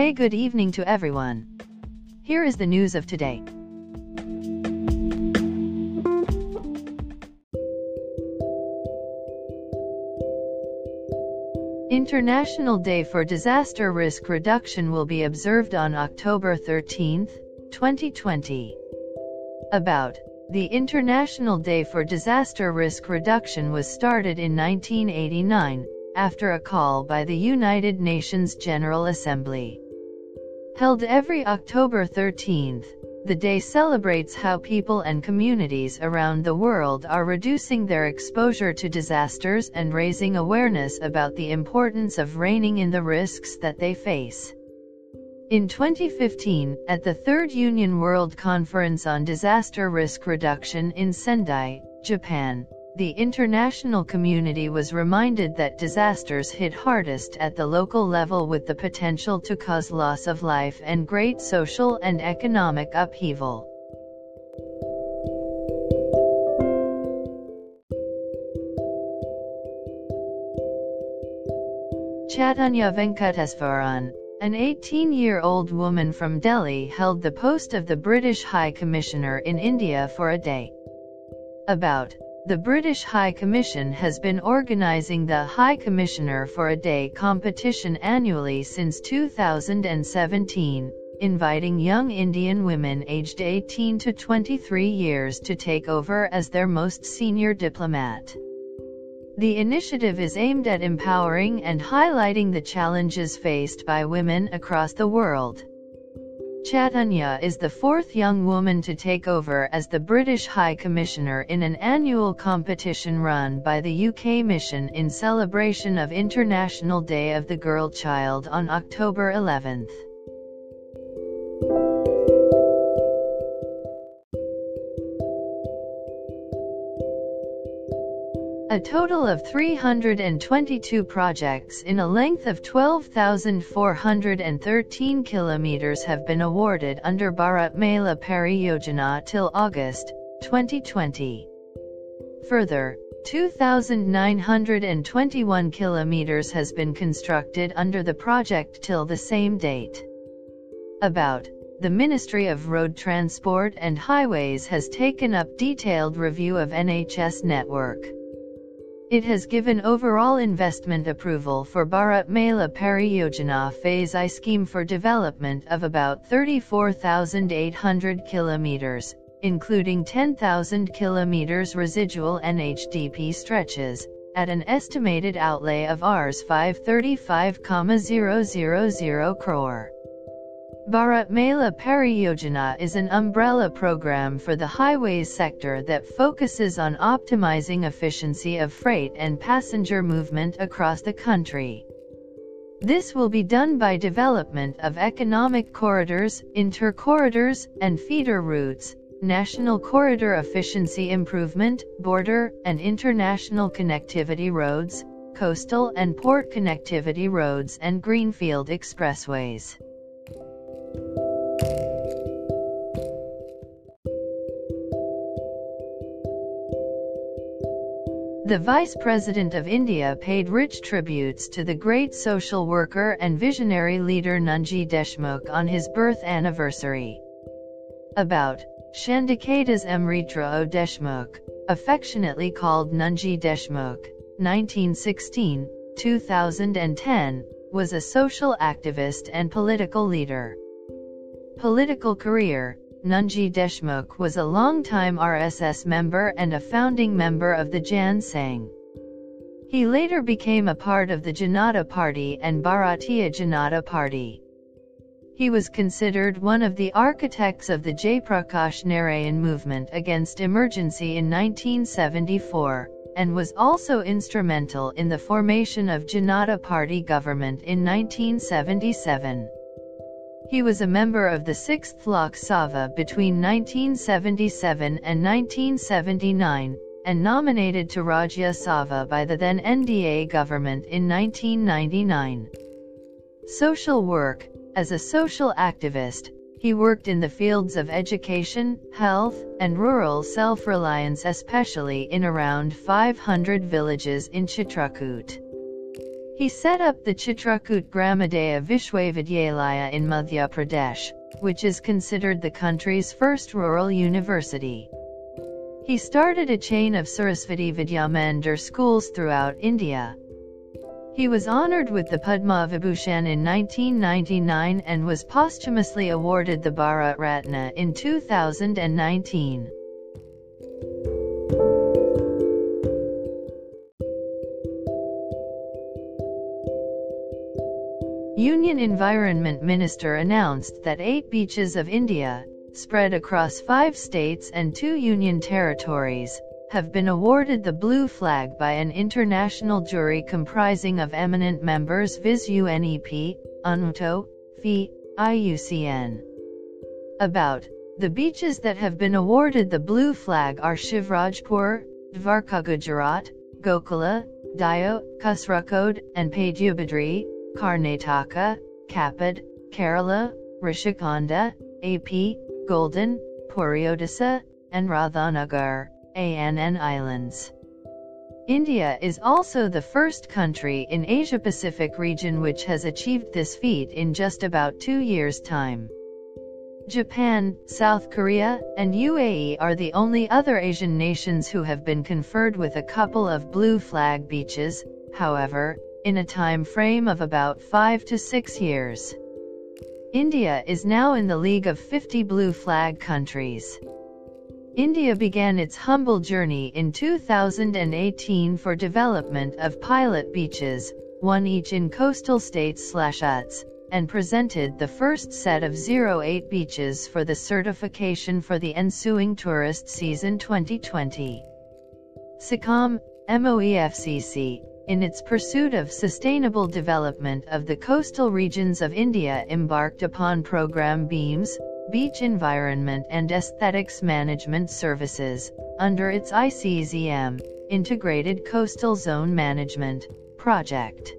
Hey good evening to everyone. Here is the news of today. International Day for Disaster Risk Reduction will be observed on October 13, 2020. About the International Day for Disaster Risk Reduction was started in 1989, after a call by the United Nations General Assembly. Held every October 13th, the day celebrates how people and communities around the world are reducing their exposure to disasters and raising awareness about the importance of reining in the risks that they face. In 2015, at the Third Union World Conference on Disaster Risk Reduction in Sendai, Japan, the international community was reminded that disasters hit hardest at the local level with the potential to cause loss of life and great social and economic upheaval. Chaitanya Venkateswaran, an 18-year-old woman from Delhi held the post of the British High Commissioner in India for a day. About the British High Commission has been organising the High Commissioner for a Day competition annually since 2017, inviting young Indian women aged 18 to 23 years to take over as their most senior diplomat. The initiative is aimed at empowering and highlighting the challenges faced by women across the world. Chaitanya is the fourth young woman to take over as the British High Commissioner in an annual competition run by the UK Mission in celebration of International Day of the Girl Child on October 11. A total of 322 projects in a length of 12,413 kilometers have been awarded under Bharat Mala Pariyojana till August 2020. Further, 2,921 kilometers has been constructed under the project till the same date. About the Ministry of Road Transport and Highways has taken up detailed review of NHS network. It has given overall investment approval for Bharat Mala Pariyojana Phase I scheme for development of about 34,800 kilometers, including 10,000 kilometers residual NHDP stretches, at an estimated outlay of Rs 535,000 crore. Bharat Mala Pariyojana is an umbrella program for the highways sector that focuses on optimizing efficiency of freight and passenger movement across the country. This will be done by development of economic corridors, intercorridors, and feeder routes, national corridor efficiency improvement, border and international connectivity roads, coastal and port connectivity roads and greenfield expressways. The Vice President of India paid rich tributes to the great social worker and visionary leader Nanaji Deshmukh on his birth anniversary. About Chandrakanta Amritrao O. Deshmukh, affectionately called Nanaji Deshmukh, 1916-2010, was a social activist and political leader. Political career Nanaji Deshmukh was a longtime RSS member and a founding member of the Jan Sangh. He later became a part of the Janata Party and Bharatiya Janata Party. He was considered one of the architects of the Jayaprakash Narayan movement against emergency in 1974, and was also instrumental in the formation of Janata Party government in 1977. He was a member of the 6th Lok Sabha between 1977 and 1979, and nominated to Rajya Sabha by the then NDA government in 1999. Social work As a social activist, he worked in the fields of education, health, and rural self-reliance especially in around 500 villages in Chitrakoot. He set up the Chitrakoot Gramodaya Vishwavidyalaya in Madhya Pradesh, which is considered the country's first rural university. He started a chain of Sarasvati Vidya Mandir schools throughout India. He was honored with the Padma Vibhushan in 1999 and was posthumously awarded the Bharat Ratna in 2019. Union Environment Minister announced that eight beaches of India, spread across five states and two union territories, have been awarded the Blue Flag by an international jury comprising of eminent members viz UNEP, UNWTO, FI, IUCN. About the beaches that have been awarded the Blue Flag are Shivrajpur, Dwarka Gujarat, Ghoghla, Diu, Kasaragod, and Padubidri, Karnataka, Kappad, Kerala, Rishikonda, AP, Golden, Puri Odisha, and Radhanagar, ANN Islands. India is also the first country in Asia-Pacific region which has achieved this feat in just about two years' time. Japan, South Korea, and UAE are the only other Asian nations who have been conferred with a couple of blue flag beaches, however, in a time frame of about 5 to 6 years. India is now in the league of 50 blue flag countries. India began its humble journey in 2018 for development of pilot beaches, one each in coastal states slash UTs, and presented the first set of 08 beaches for the certification for the ensuing tourist season 2020. SICOM, MOEFCC, in its pursuit of sustainable development of the coastal regions of India embarked upon program BEAMS, Beach Environment and Aesthetics Management Services, under its ICZM, Integrated Coastal Zone Management, project.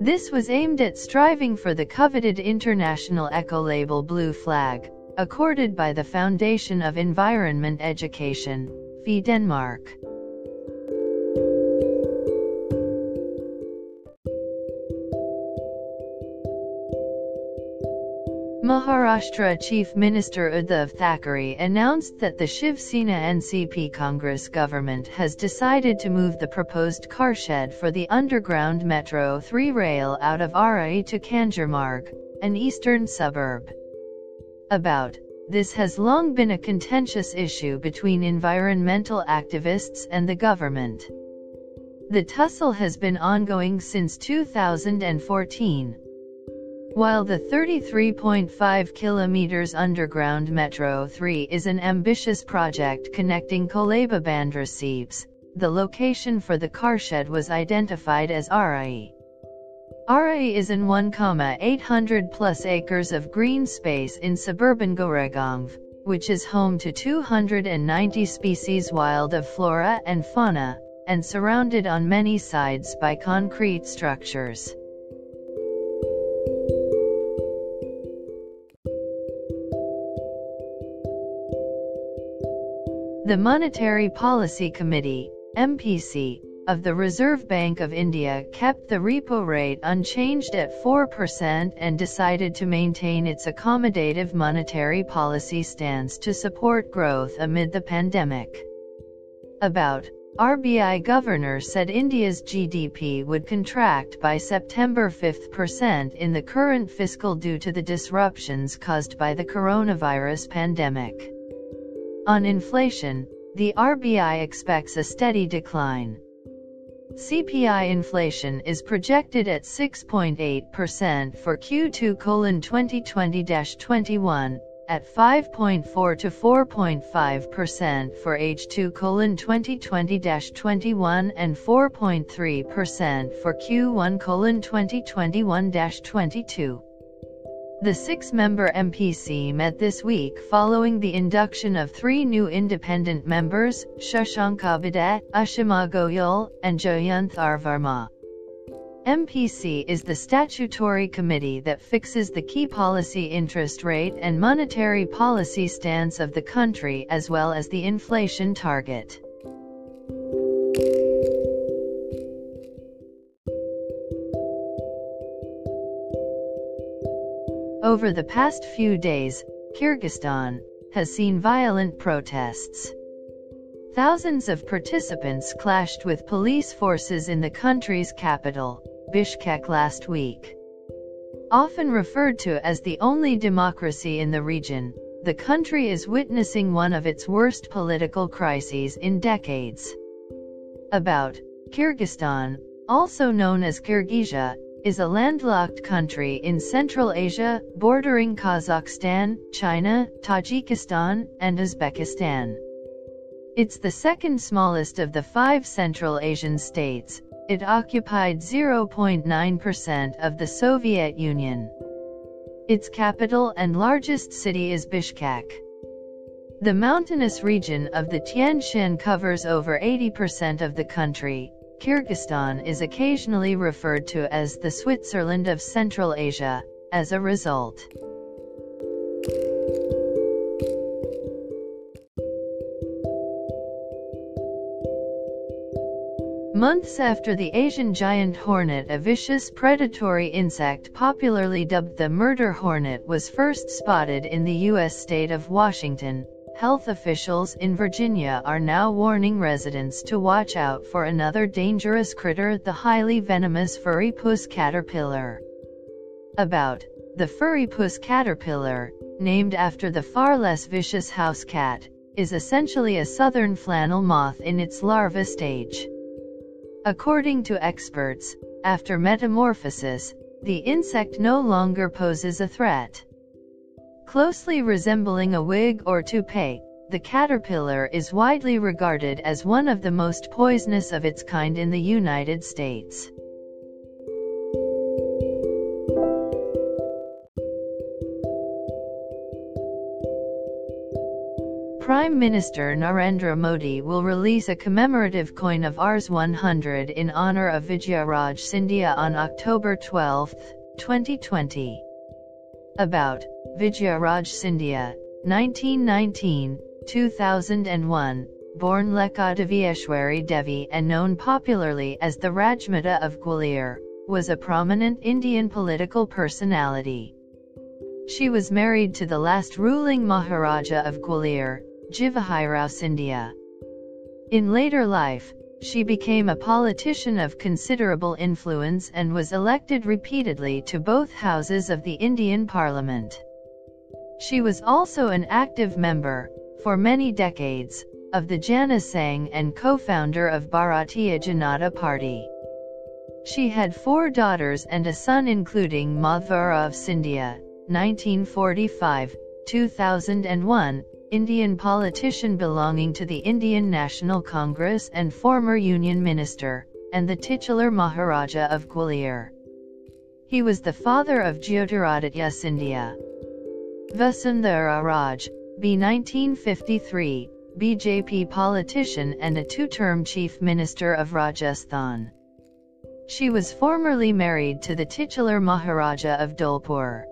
This was aimed at striving for the coveted international eco-label Blue Flag, accorded by the Foundation of Environment Education, FI Denmark. Maharashtra Chief Minister Uddhav Thackeray announced that the Shiv Sena NCP Congress government has decided to move the proposed car shed for the underground Metro 3 rail out of Aarey to Kanjurmarg, an eastern suburb. About this has long been a contentious issue between environmental activists and the government. The tussle has been ongoing since 2014. While the 33.5 kilometers underground Metro 3 is an ambitious project connecting Colaba Bandra SEEPZ, the location for the carshed was identified as Aarey. Aarey is in 1,800 plus acres of green space in suburban Goregaon, which is home to 290 species wild of flora and fauna, and surrounded on many sides by concrete structures. The Monetary Policy Committee, MPC, of the Reserve Bank of India kept the repo rate unchanged at 4% and decided to maintain its accommodative monetary policy stance to support growth amid the pandemic. About RBI governor said India's GDP would contract by September 5% in the current fiscal due to the disruptions caused by the coronavirus pandemic. On inflation, the RBI expects a steady decline. CPI inflation is projected at 6.8% for Q2 2020-21, at 5.4 to 4.5% for H2 2020-21 and 4.3% for Q1 2021-22. The six-member MPC met this week following the induction of three new independent members, Shashanka Bhide, Ashima Goyal, and Jayanth R. Varma. MPC is the statutory committee that fixes the key policy interest rate and monetary policy stance of the country as well as the inflation target. Over the past few days, Kyrgyzstan has seen violent protests. Thousands of participants clashed with police forces in the country's capital, Bishkek last week. Often referred to as the only democracy in the region, the country is witnessing one of its worst political crises in decades. About Kyrgyzstan, also known as Kirghizia, is a landlocked country in Central Asia, bordering Kazakhstan, China, Tajikistan, and Uzbekistan. It's the second smallest of the five Central Asian states. It occupied 0.9% of the Soviet Union. Its capital and largest city is Bishkek. The mountainous region of the Tian Shan covers over 80% of the country, Kyrgyzstan is occasionally referred to as the Switzerland of Central Asia, as a result. Months after the Asian giant hornet a vicious predatory insect popularly dubbed the murder hornet was first spotted in the U.S. state of Washington, Health officials in Virginia are now warning residents to watch out for another dangerous critter the highly venomous furry puss caterpillar. About the furry puss caterpillar, named after the far less vicious house cat, is essentially a southern flannel moth in its larva stage. According to experts, after metamorphosis, the insect no longer poses a threat. Closely resembling a wig or toupee, the caterpillar is widely regarded as one of the most poisonous of its kind in the United States. Prime Minister Narendra Modi will release a commemorative coin of Rs 100 in honor of Vijaya Raje Scindia on October 12, 2020. About Vijaya Raje Scindia, 1919, 2001, born Lekha Devi and known popularly as the Rajmata of Gwalior, was a prominent Indian political personality. She was married to the last ruling Maharaja of Gwalior, Rao Scindia. In later life, she became a politician of considerable influence and was elected repeatedly to both houses of the Indian Parliament. She was also an active member, for many decades, of the Jana Sangh and co-founder of Bharatiya Janata Party. She had four daughters and a son including Madhavrao Scindia, 1945, 2001, Indian politician belonging to the Indian National Congress and former Union Minister, and the titular Maharaja of Gwalior. He was the father of Jyotiraditya Scindia. Vasundhara Raje, B. 1953, BJP politician and a two-term Chief Minister of Rajasthan. She was formerly married to the titular Maharaja of Dholpur.